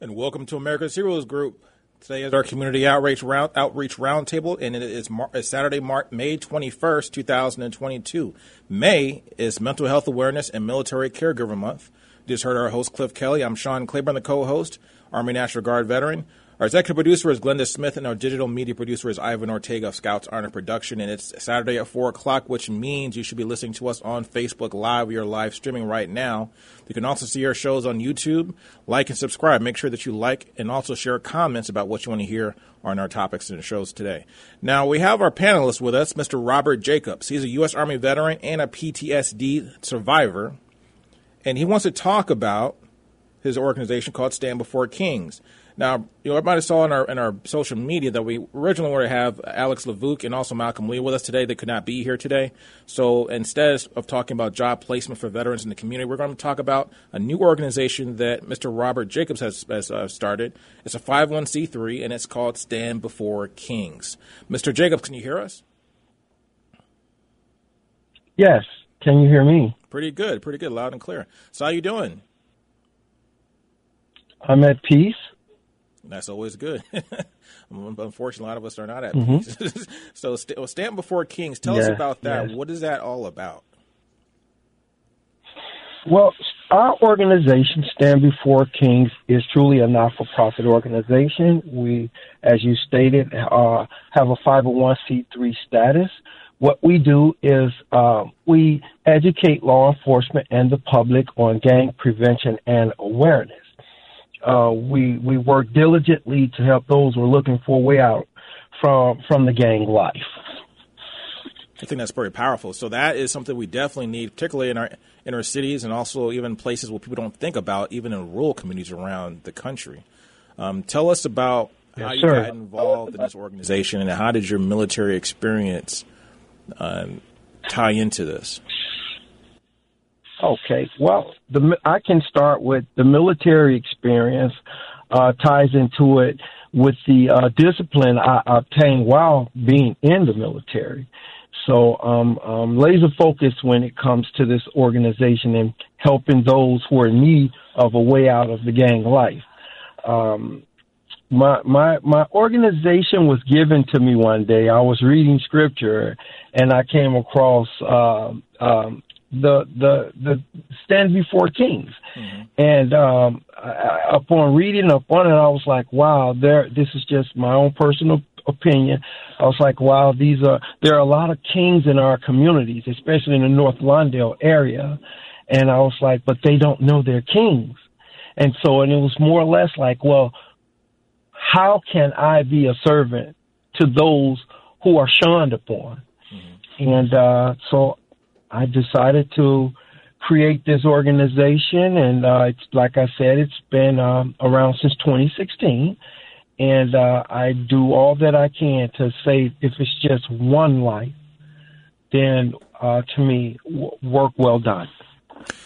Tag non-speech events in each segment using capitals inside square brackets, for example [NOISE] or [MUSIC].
and welcome to America's Heroes Group. Today is our community outreach round outreach roundtable, and it is Mar- Saturday, Mar- May twenty first, two thousand and twenty two. May is Mental Health Awareness and Military Caregiver Month. You just heard our host Cliff Kelly. I'm Sean Claiborne, the co-host, Army National Guard veteran. Our executive producer is Glenda Smith, and our digital media producer is Ivan Ortega of Scouts Honor Production. And it's Saturday at 4 o'clock, which means you should be listening to us on Facebook Live. We are live streaming right now. You can also see our shows on YouTube. Like and subscribe. Make sure that you like and also share comments about what you want to hear on our topics and shows today. Now, we have our panelists with us, Mr. Robert Jacobs. He's a U.S. Army veteran and a PTSD survivor. And he wants to talk about his organization called Stand Before Kings. Now, you know, everybody saw in our in our social media that we originally wanted to have Alex Levuc and also Malcolm Lee with us today. They could not be here today. So instead of talking about job placement for veterans in the community, we're going to talk about a new organization that Mr. Robert Jacobs has, has uh, started. It's a 501c3 and it's called Stand Before Kings. Mr. Jacobs, can you hear us? Yes. Can you hear me? Pretty good. Pretty good. Loud and clear. So how you doing? I'm at peace. That's always good. [LAUGHS] Unfortunately, a lot of us are not at mm-hmm. peace. [LAUGHS] so, st- stand before kings. Tell us about that. Yes. What is that all about? Well, our organization, Stand Before Kings, is truly a not-for-profit organization. We, as you stated, uh, have a 501c3 status. What we do is uh, we educate law enforcement and the public on gang prevention and awareness uh, we we work diligently to help those who are looking for a way out from from the gang life. I think that's very powerful. So that is something we definitely need, particularly in our inner cities and also even places where people don't think about, even in rural communities around the country. Um, tell us about yes, how you sir. got involved in this organization and how did your military experience um, tie into this? Okay. Well, the I can start with the military experience uh, ties into it with the uh, discipline I obtained while being in the military. So um, um, laser focused when it comes to this organization and helping those who are in need of a way out of the gang life. Um, my my my organization was given to me one day. I was reading scripture, and I came across uh, um, the the the stand before kings. Mm-hmm. and um I, upon reading upon it i was like wow there this is just my own personal opinion. I was like wow these are there are a lot of kings in our communities especially in the north lawndale area. And i was like but they don't know they're kings. And so and it was more or less like well how can i be a servant to those who are shunned upon? Mm-hmm. and uh so I decided to create this organization, and uh, it's like I said, it's been um, around since 2016, and uh, I do all that I can to say if it's just one life, then uh, to me, w- work well done.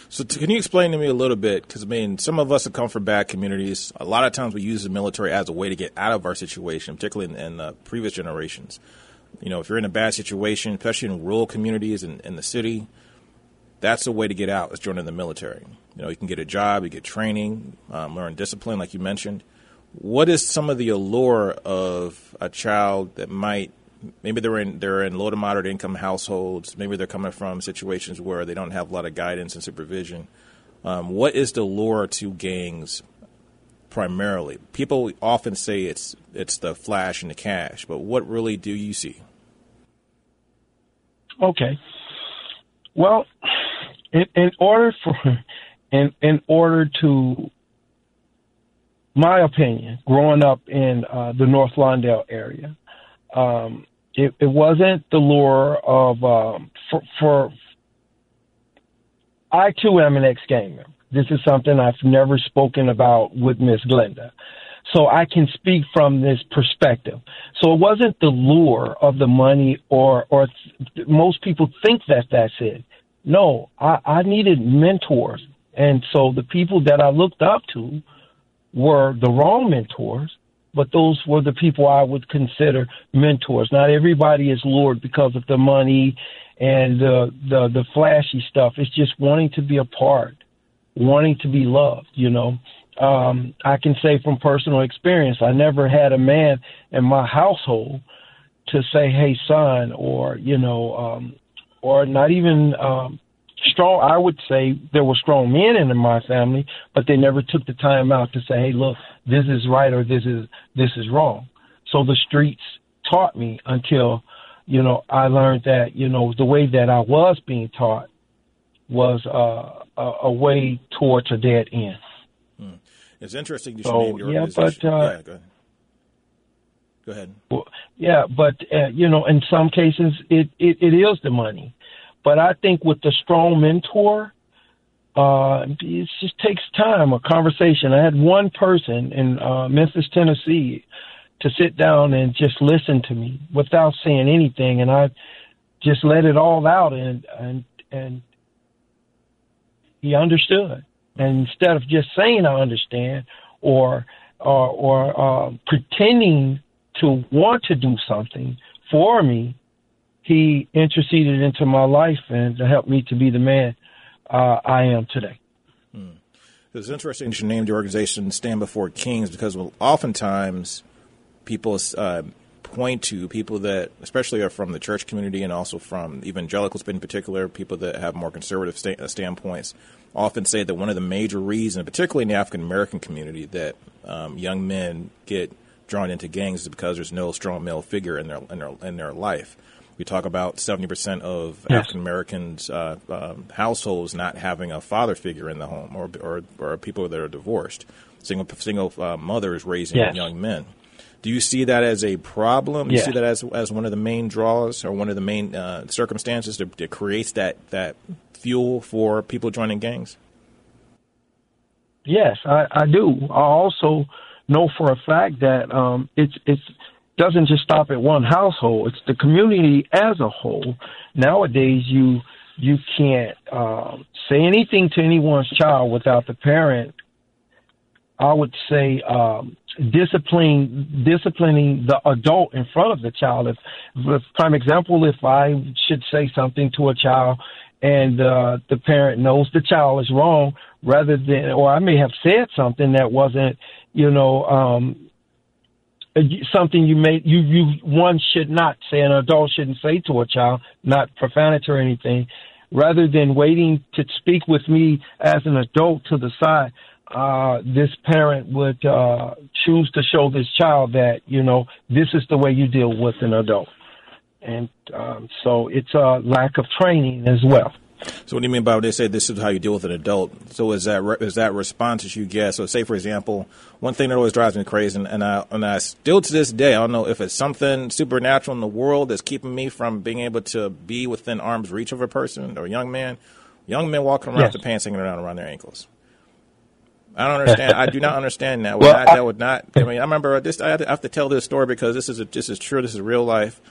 So, t- can you explain to me a little bit? Because I mean, some of us have come from bad communities. A lot of times, we use the military as a way to get out of our situation, particularly in, in the previous generations. You know, if you're in a bad situation, especially in rural communities and in, the city, that's the way to get out is joining the military. You know, you can get a job, you get training, um, learn discipline, like you mentioned. what is some of the allure of a child that might maybe they're in they're in low to moderate income households, maybe they're coming from situations where they don't have a lot of guidance and supervision. Um, what is the lure to gangs primarily? People often say it's it's the flash and the cash, but what really do you see? Okay. Well, in, in order for in in order to my opinion, growing up in uh, the North Lawndale area, um, it, it, wasn't the lure of um, for, for I too am an ex gamer. This is something I've never spoken about with Miss Glenda. So I can speak from this perspective. So it wasn't the lure of the money or, or th- most people think that that's it. No, I, I needed mentors. And so the people that I looked up to were the wrong mentors, but those were the people I would consider mentors. Not everybody is lured because of the money and the, the, the flashy stuff. It's just wanting to be a part, wanting to be loved, you know um, I can say from personal experience, I never had a man in my household to say, "Hey, son," or you know, um, or not even um, strong. I would say there were strong men in my family, but they never took the time out to say, "Hey, look, this is right or this is this is wrong." So the streets taught me until, you know, I learned that you know the way that I was being taught was uh, a, a way towards a dead end. It's interesting you should so, name your yeah, organization. But, uh, yeah, go ahead. Go ahead. Well, yeah, but uh, you know, in some cases, it, it it is the money, but I think with the strong mentor, uh, it just takes time, a conversation. I had one person in uh, Memphis, Tennessee, to sit down and just listen to me without saying anything, and I just let it all out, and and and he understood. And instead of just saying I understand or or, or uh, pretending to want to do something for me, he interceded into my life and helped me to be the man uh, I am today. Hmm. It's interesting that you named your organization Stand Before Kings because well, oftentimes people uh, point to people that, especially are from the church community and also from evangelicals in particular, people that have more conservative sta- standpoints often say that one of the major reasons, particularly in the African American community, that um, young men get drawn into gangs is because there's no strong male figure in their in their, in their life. We talk about 70% of yes. African Americans uh, um, households not having a father figure in the home, or or, or people that are divorced, single single uh, mothers raising yes. young men. Do you see that as a problem? Do you see that as as one of the main draws or one of the main uh, circumstances that, that creates that that fuel for people joining gangs? Yes, I, I do. I also know for a fact that um, it's it's doesn't just stop at one household. It's the community as a whole. Nowadays, you you can't uh, say anything to anyone's child without the parent. I would say um, disciplining disciplining the adult in front of the child. If, if prime example, if I should say something to a child and uh, the parent knows the child is wrong rather than, or I may have said something that wasn't, you know, um, something you may, you, you, one should not say, an adult shouldn't say to a child, not profanity or anything, rather than waiting to speak with me as an adult to the side. Uh, this parent would uh, choose to show this child that you know this is the way you deal with an adult and um, so it's a lack of training as well. So what do you mean by they say this is how you deal with an adult? So is that re- is that responses you get? So say for example, one thing that always drives me crazy, and, and I and I still to this day I don't know if it's something supernatural in the world that's keeping me from being able to be within arm's reach of a person or a young man. Young men walking around yes. with the pants hanging around around their ankles. I don't understand. I do not understand that. Well, not, that would not. I mean, I remember this. I have to tell this story because this is a, this is true. This is real life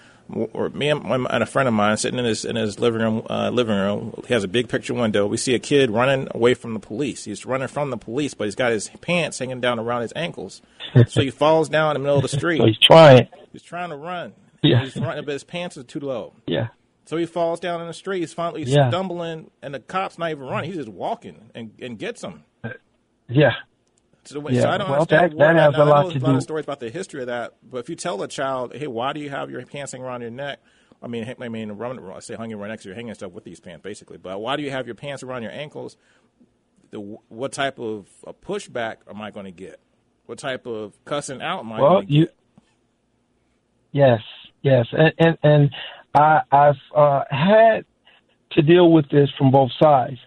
or me and, and, a friend of mine sitting in his in his living room uh, living room. He has a big picture window. We see a kid running away from the police. He's running from the police, but he's got his pants hanging down around his ankles. so he falls down in the middle of the [LAUGHS] street. So he's trying. He's trying to run. Yeah. He's running, but his pants are too low. Yeah. So he falls down in the street. He's finally yeah. stumbling, and the cop's not even running. He's just walking and and gets him. Yeah. So, yeah. so I don't well, understand. that, that has I a know lot to a lot do. of stories about the history of that. But if you tell a child, "Hey, why do you have your pants hanging around your neck?" I mean, I mean, I say hanging right next to your hanging stuff with these pants, basically. But why do you have your pants around your ankles? The, what type of a pushback am I going to get? What type of cussing out am I Well, going to you, get? yes, yes, and and, and I, I've uh, had to deal with this from both sides.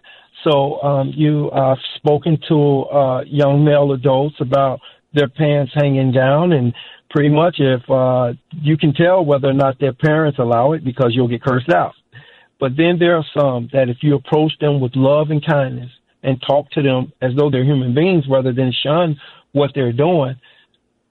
So um, you uh, spoken to uh, young male adults about their pants hanging down, and pretty much if uh, you can tell whether or not their parents allow it because you'll get cursed out. But then there are some that if you approach them with love and kindness and talk to them as though they're human beings rather than shun what they're doing,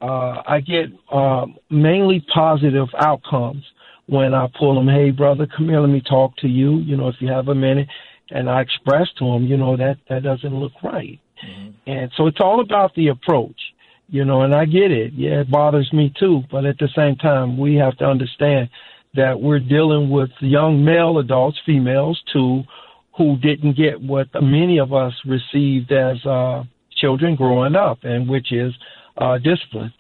uh, I get uh, mainly positive outcomes when I pull them. Hey, brother, come here. Let me talk to you. You know, if you have a minute, and I express to him, you know, that that doesn't look right. And so it's all about the approach, you know. And I get it. Yeah, it bothers me too. But at the same time, we have to understand that we're dealing with young male adults, females too, who didn't get what many of us received as uh, children growing up, and which is uh, discipline.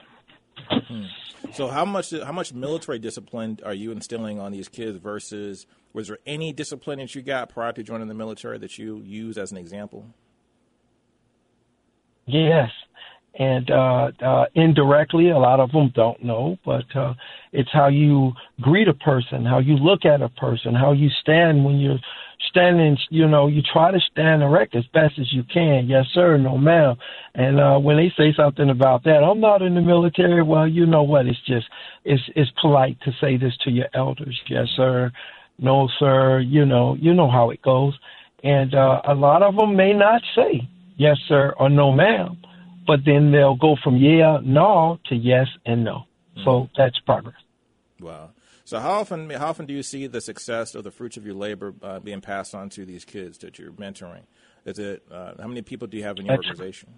So how much how much military discipline are you instilling on these kids versus was there any discipline that you got prior to joining the military that you use as an example? Yes. And uh, uh, indirectly, a lot of them don't know, but uh, it's how you greet a person, how you look at a person, how you stand when you're standing. You know, you try to stand erect as best as you can. Yes, sir. No, ma'am. And uh, when they say something about that, I'm not in the military. Well, you know what? It's just it's it's polite to say this to your elders. Yes, sir. No, sir. You know, you know how it goes. And uh, a lot of them may not say yes, sir, or no, ma'am but then they'll go from yeah, no to yes and no. So that's progress. Wow. So how often how often do you see the success of the fruits of your labor uh, being passed on to these kids that you're mentoring? Is it uh, how many people do you have in your That's- organization?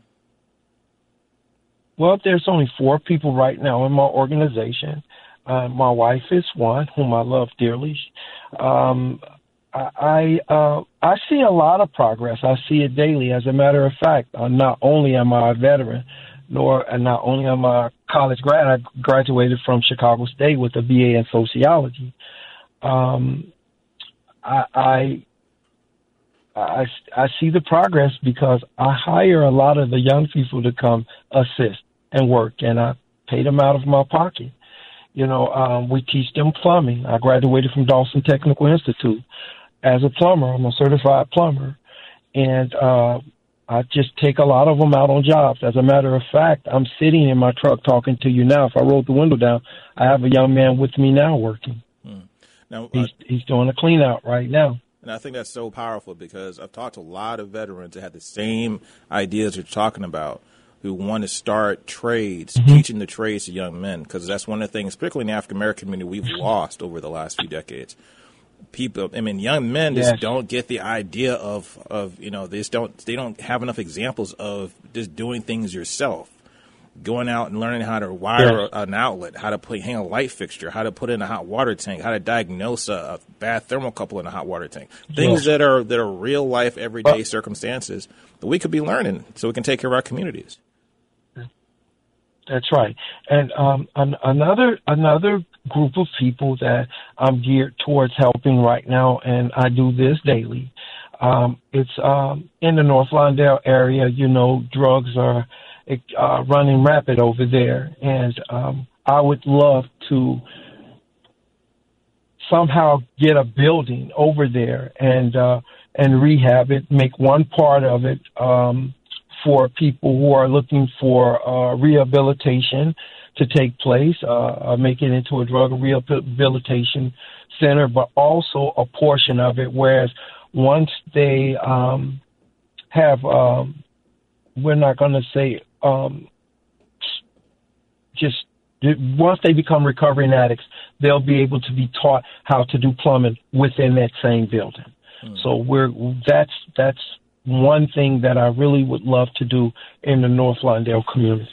Well, there's only four people right now in my organization. Uh, my wife is one, whom I love dearly. Um, I I, uh, I see a lot of progress. I see it daily. As a matter of fact, uh, not only am I a veteran, nor and not only am I a college grad. I graduated from Chicago State with a BA in sociology. Um, I, I I, I see the progress because I hire a lot of the young people to come assist and work, and I pay them out of my pocket. You know, um, we teach them plumbing. I graduated from Dawson Technical Institute as a plumber. I'm a certified plumber, and uh, I just take a lot of them out on jobs. As a matter of fact, I'm sitting in my truck talking to you now. If I roll the window down, I have a young man with me now working. Now, uh, He's he's doing a clean out right now. And I think that's so powerful because I've talked to a lot of veterans that have the same ideas you're talking about who want to start trades, teaching the trades to young men because that's one of the things, particularly in the African American community, we've [LAUGHS] lost over the last few decades. People, I mean, young men just Yes. don't get the idea of, of you know, they just don't, they don't have enough examples of just doing things yourself going out and learning how to wire an outlet, how to put hang a light fixture, how to put in a hot water tank, how to diagnose a, a bad thermocouple in a hot water tank. Things that are that are real life everyday Well- circumstances that we could be learning so we can take care of our communities. That's right. And um, an, another another group of people that I'm geared towards helping right now, and I do this daily. Um, it's um, in the North Lawndale area. You know, drugs are uh, running rapid over there, and um, I would love to somehow get a building over there and uh, and rehab it, make one part of it um, for people who are looking for uh, rehabilitation to take place, uh, uh, make it into a drug rehabilitation center, but also a portion of it. Whereas once they um, have, um, we're not going to say um, just once they become recovering addicts, they'll be able to be taught how to do plumbing within that same building. So we're that's that's one thing that I really would love to do in the North Lawndale community.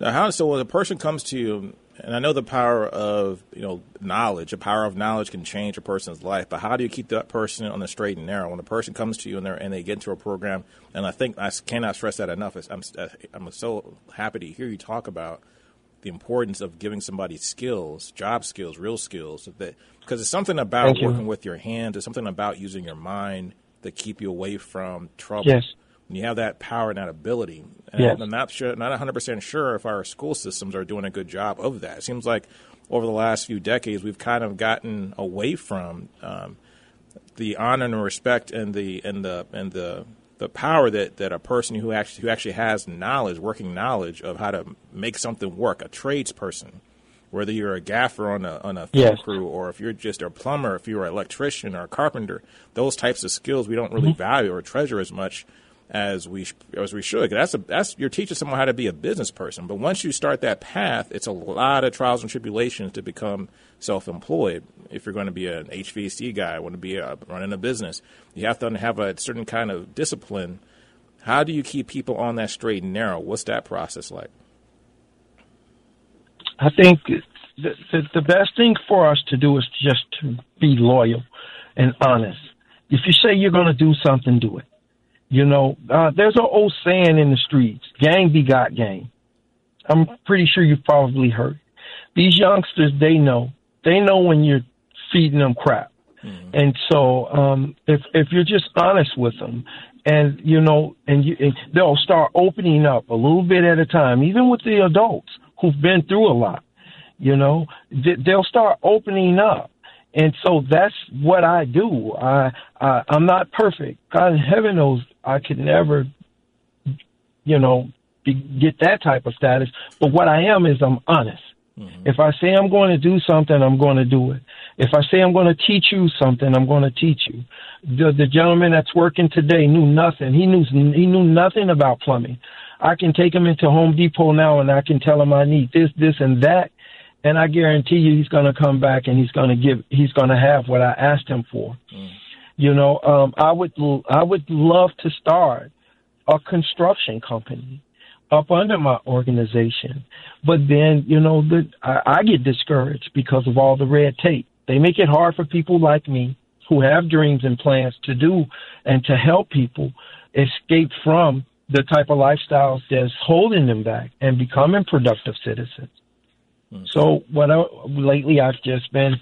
Now, how so? When a person comes to you And I know the power of you know knowledge. The power of knowledge can change a person's life. But how do you keep that person on the straight and narrow? When a person comes to you and they and they get into a program, and I think I cannot stress that enough. I'm uh, I'm so happy to hear you talk about the importance of giving somebody skills, job skills, real skills. That because it's something about working with your hands. It's something about using your mind to keep you away from trouble. Yes. When you have that power and that ability, and yes. I'm not sure, not 100 percent sure if our school systems are doing a good job of that. It seems like over the last few decades we've kind of gotten away from um, the honor and respect and the and the and the the power that, that a person who actually who actually has knowledge, working knowledge of how to make something work, a tradesperson, whether you're a gaffer on a on a film yes. crew or if you're just a plumber, if you're an electrician or a carpenter, those types of skills we don't really mm-hmm. value or treasure as much as we as we should. That's a that's you're teaching someone how to be a business person. But once you start that path, it's a lot of trials and tribulations to become self-employed. If you're going to be an HVAC guy, want to be a, running a business, you have to have a certain kind of discipline. How do you keep people on that straight and narrow? What's that process like? I think the, the, the best thing for us to do is just to be loyal and honest. If you say you're going to do something, do it. You know, uh, there's an old saying in the streets, gang begot gang. I'm pretty sure you've probably heard. These youngsters, they know. They know when you're feeding them crap. Mm-hmm. And so, um, if, if you're just honest with them and, you know, and you, and they'll start opening up a little bit at a time, even with the adults who've been through a lot, you know, they'll start opening up and so that's what I do. I, I I'm not perfect. God in heaven knows I could never, you know, be, get that type of status. But what I am is I'm honest. Mm-hmm. If I say I'm going to do something, I'm going to do it. If I say I'm going to teach you something, I'm going to teach you. The, the gentleman that's working today knew nothing. He knew he knew nothing about plumbing. I can take him into Home Depot now and I can tell him I need this, this, and that and I guarantee you he's going to come back and he's going to give he's going to have what I asked him for. Mm. You know, um, I would I would love to start a construction company up under my organization, but then you know the, I, I get discouraged because of all the red tape. They make it hard for people like me who have dreams and plans to do and to help people escape from the type of lifestyles that's holding them back and becoming productive citizens. Mm-hmm. So what I, lately I've just been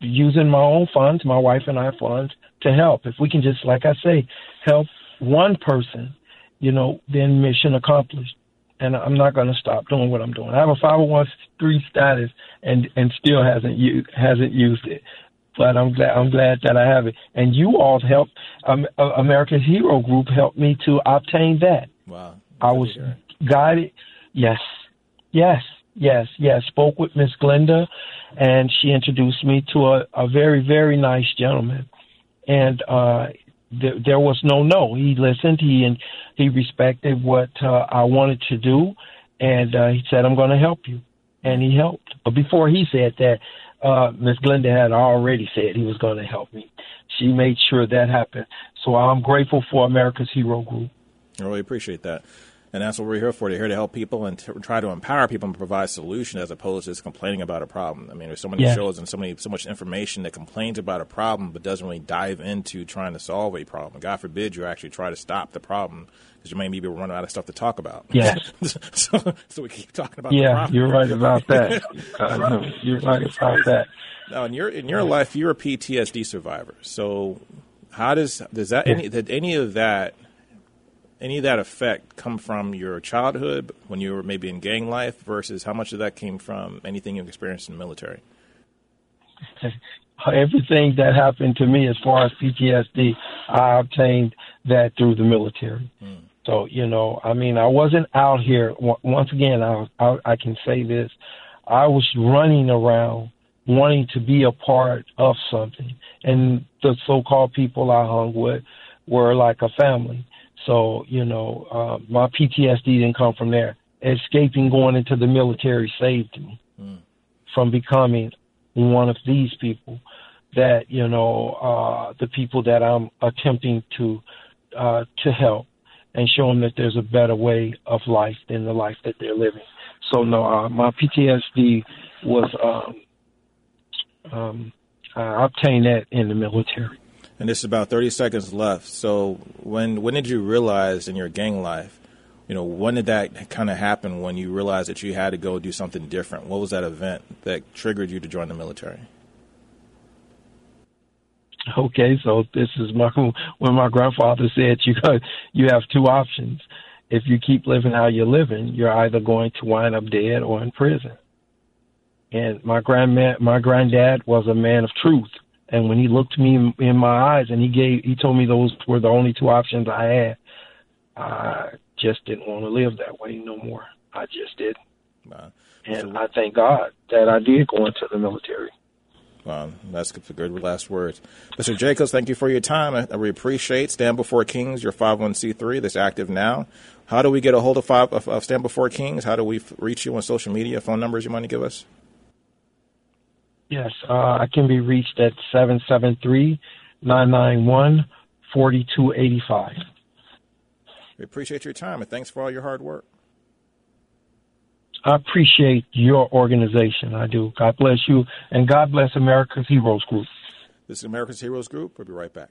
using my own funds, my wife and I funds to help. If we can just, like I say, help one person, you know, then mission accomplished. And I'm not going to stop doing what I'm doing. I have a 501c3 status and and still hasn't used hasn't used it, but I'm glad I'm glad that I have it. And you all helped um, America's Hero Group helped me to obtain that. Wow, I was guided. Yes, yes, Yes, yes. Spoke with Miss Glenda, and she introduced me to a, a very, very nice gentleman. And uh, th- there was no no. He listened. He and he respected what uh, I wanted to do, and uh, he said, "I'm going to help you," and he helped. But before he said that, uh, Miss Glenda had already said he was going to help me. She made sure that happened. So I'm grateful for America's Hero Group. I really appreciate that. And that's what we're here for. We're here to help people and to try to empower people and provide solutions as opposed to just complaining about a problem. I mean, there's so many yeah. shows and so many so much information that complains about a problem but doesn't really dive into trying to solve a problem. God forbid you actually try to stop the problem because you may maybe be running out of stuff to talk about. Yeah. [LAUGHS] so, so we keep talking about. Yeah, you're right about that. [LAUGHS] uh, you're right about that. Now, in your in your life, you're a PTSD survivor. So, how does does that any did any of that any of that effect come from your childhood when you were maybe in gang life versus how much of that came from anything you experienced in the military? [LAUGHS] Everything that happened to me as far as PTSD, I obtained that through the military. Mm. So, you know, I mean, I wasn't out here. Once again, I, I, I can say this I was running around wanting to be a part of something. And the so called people I hung with were like a family. So, you know, uh, my PTSD didn't come from there. Escaping going into the military saved me mm. from becoming one of these people that, you know, uh, the people that I'm attempting to, uh, to help and show them that there's a better way of life than the life that they're living. so no, uh, my PTSD was um, um, I obtained that in the military. And this is about 30 seconds left. So when when did you realize in your gang life, you know, when did that kind of happen when you realized that you had to go do something different? What was that event that triggered you to join the military? Okay, so this is my when my grandfather said you got you have two options. If you keep living how you're living, you're either going to wind up dead or in prison. And my grandma, my granddad was a man of truth. And when he looked me in, in my eyes and he gave, he told me those were the only two options I had. I just didn't want to live that way no more. I just did. Wow. And I thank God that I did go into the military. Wow, that's good last words. Mr. Jacobs, thank you for your time. I, we appreciate Stand Before Kings, your 501c3 that's active now. How do we get a hold of, five, of, of Stand Before Kings? How do we reach you on social media? Phone numbers you want to give us? Yes, uh, I can be reached at 773 991 4285. We appreciate your time and thanks for all your hard work. I appreciate your organization. I do. God bless you, and God bless America's Heroes Group. This is America's Heroes Group. We'll be right back.